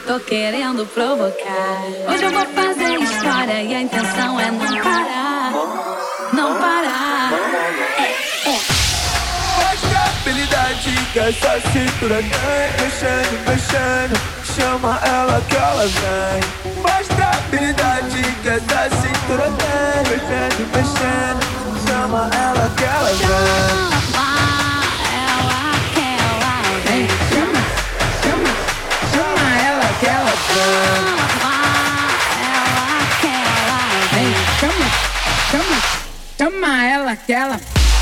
tô querendo provocar. Hoje eu vou fazer história e a intenção é não parar. Não parar. É, é. Habilidade que essa cintura tem Mexendo, mexendo, chama ela que ela vem Mostra a habilidade que essa cintura tem Mexendo, mexendo, chama ela que ela vem Ah, é Toma, chama, chama, chama ela, aquela. ela.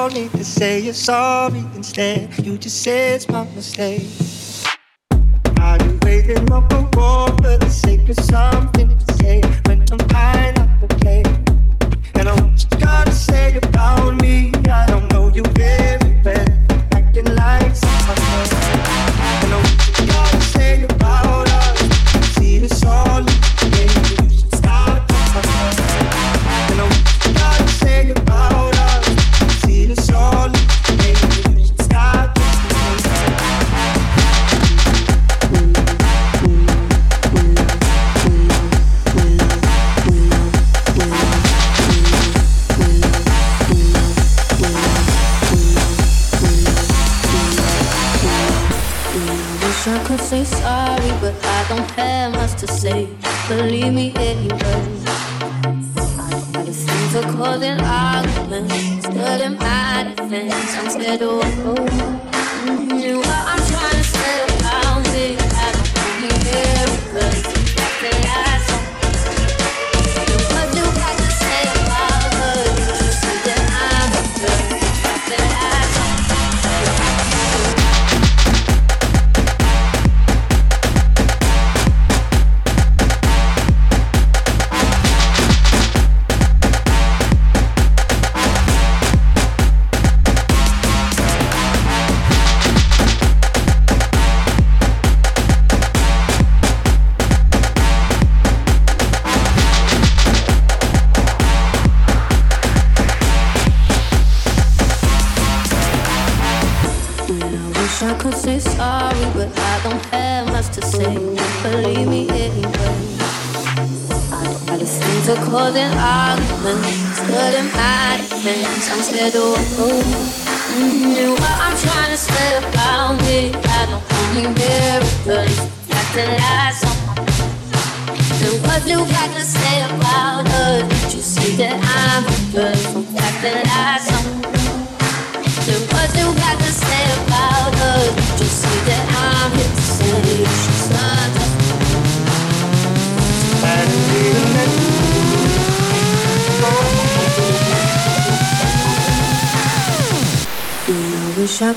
no need to say you're sorry instead. You just say it's my mistake. I've been waiting up a wall for the sake of something.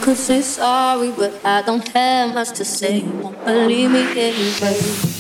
could say sorry, but I don't have much to say. Won't believe me anyway.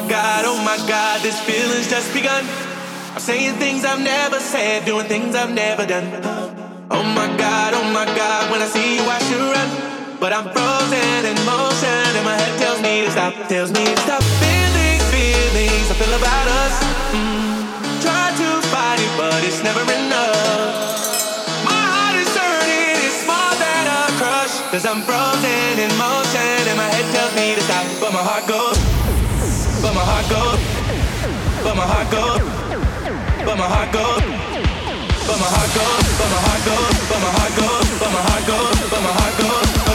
my god, oh my god, this feeling's just begun. I'm saying things I've never said, doing things I've never done. Oh my god, oh my god, when I see you, I should run. But I'm frozen in motion, and my head tells me to stop, tells me to stop. Feelings, feelings, I feel about us. Mm, try to fight it, but it's never enough. My heart is hurting, it's more than a crush. Cause I'm frozen in motion, and my head tells me to stop, but my heart goes but my heart goes, but my heart goes, but my heart goes, but my heart goes, but my heart goes, but my heart goes, but my heart goes, but my heart goes.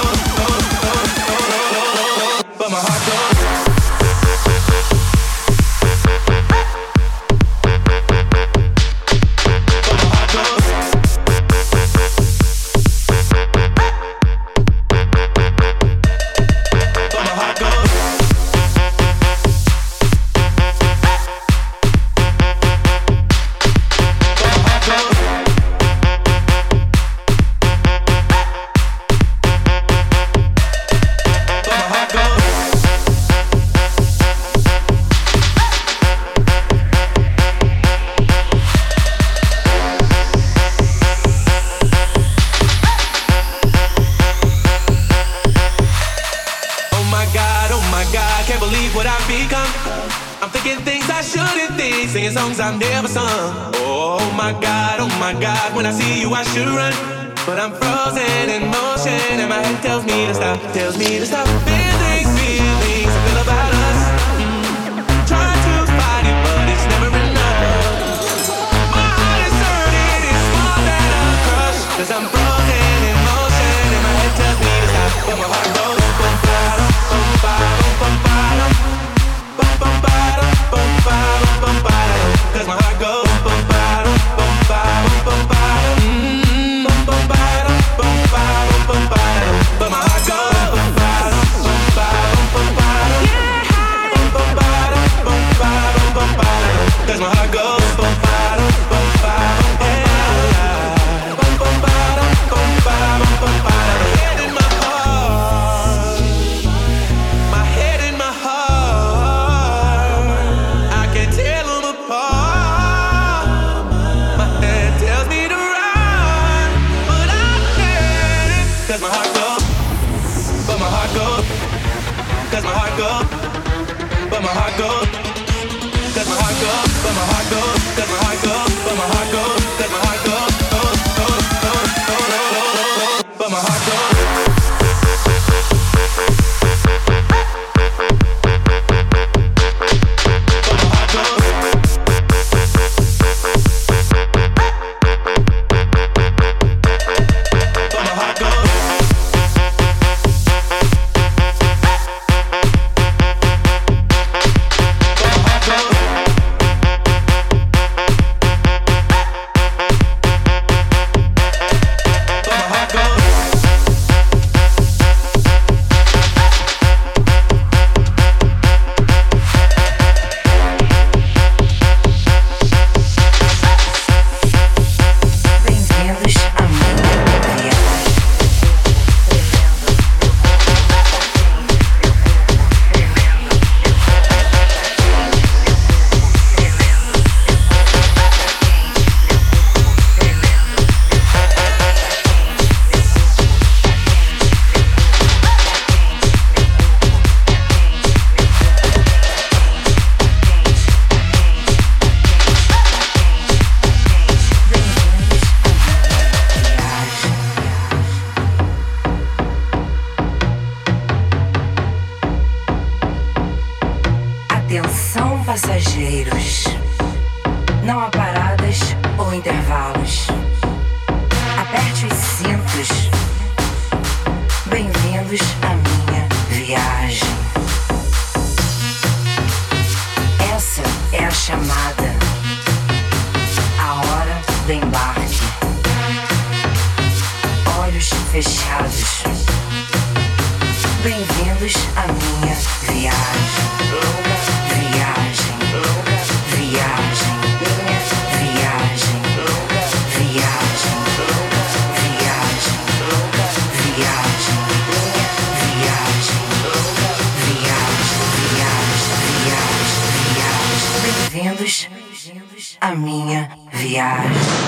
I'm thinking things I shouldn't think, singing songs I've never sung. Oh my God, oh my God, when I see you I should run. But I'm frozen in motion and my head tells me to stop, tells me to stop. Feelings, feelings, I feel about us. Mm. Trying to fight it, but it's never enough. My heart is hurting, it's more than a crush. Cause I'm frozen in motion and my head tells me to stop, but my heart That's where I go. trash.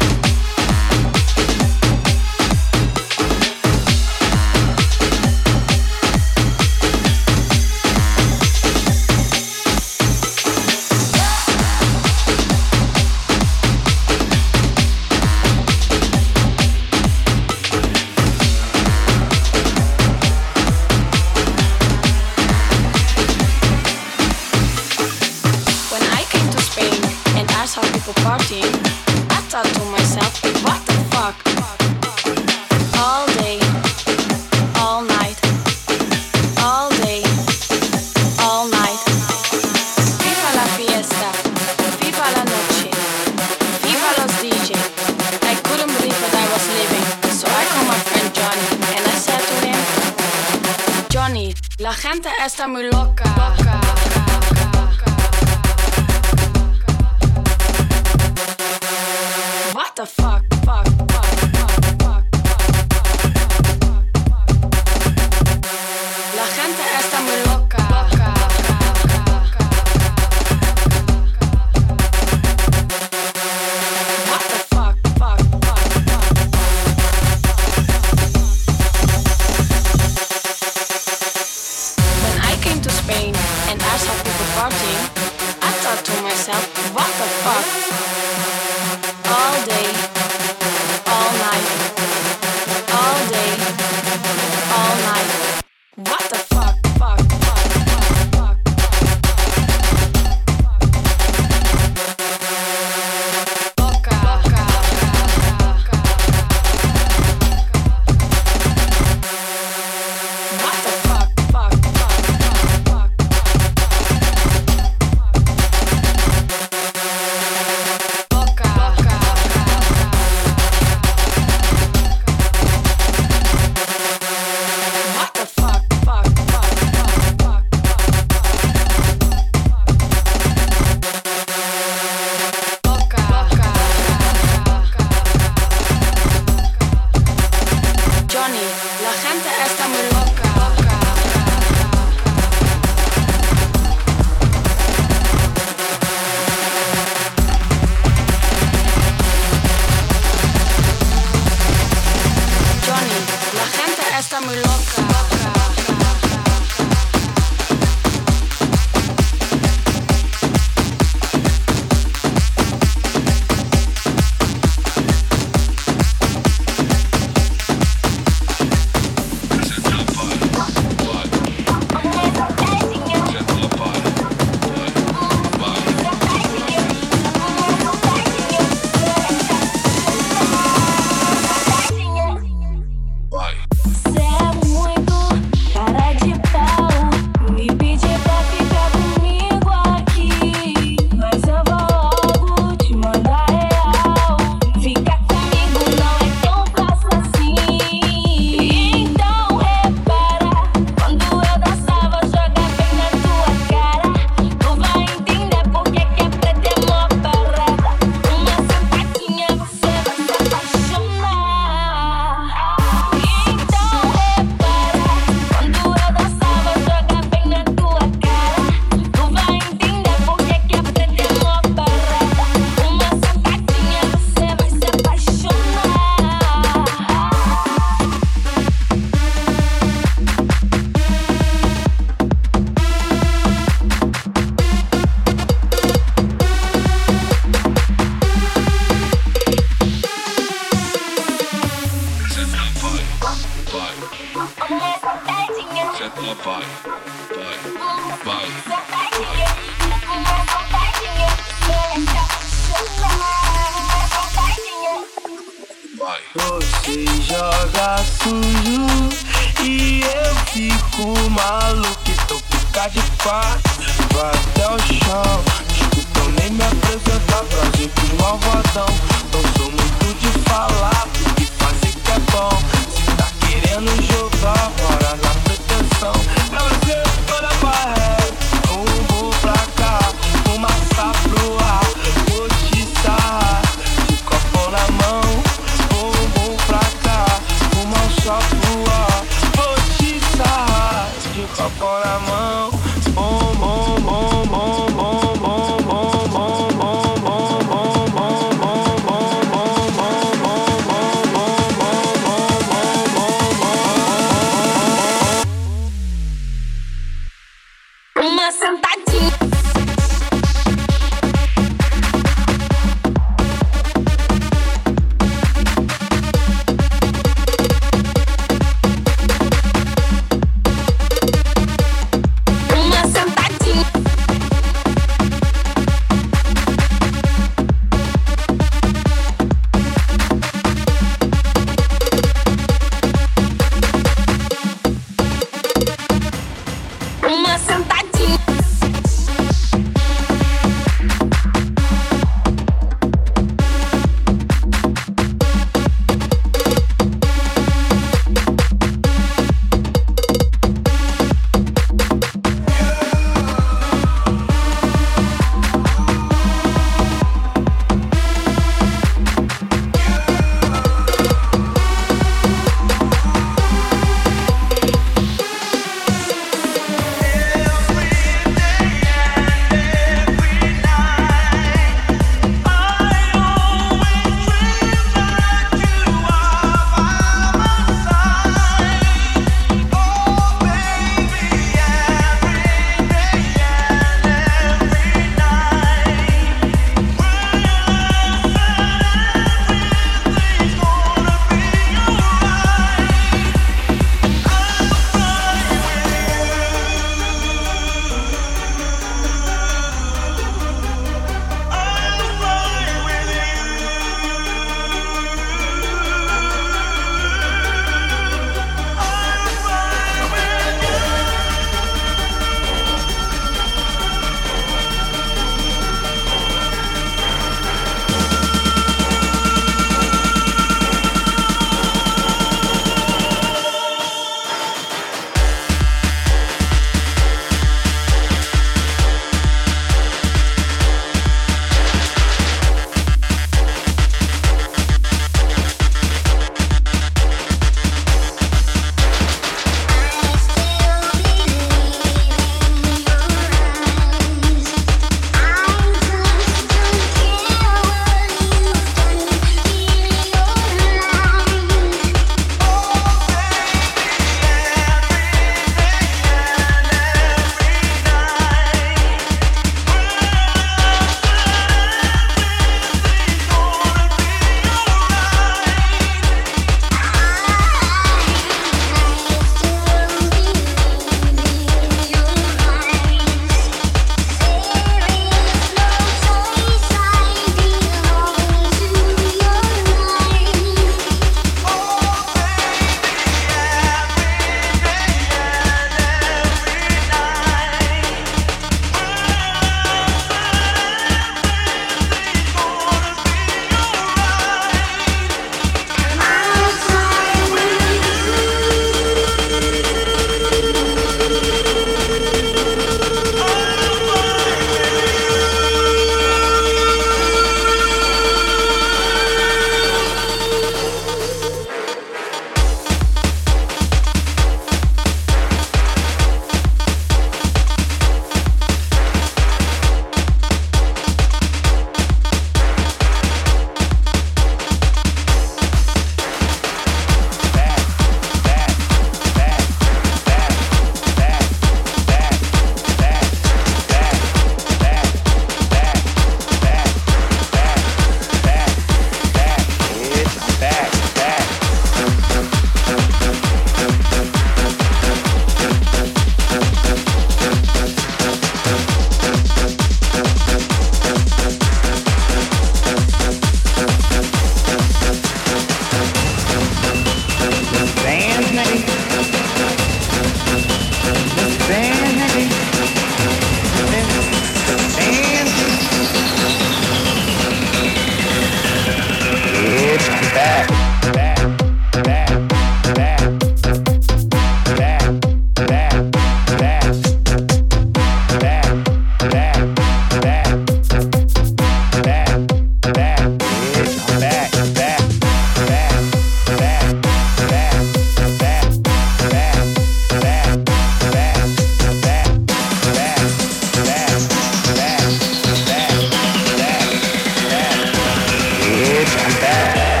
It's bad.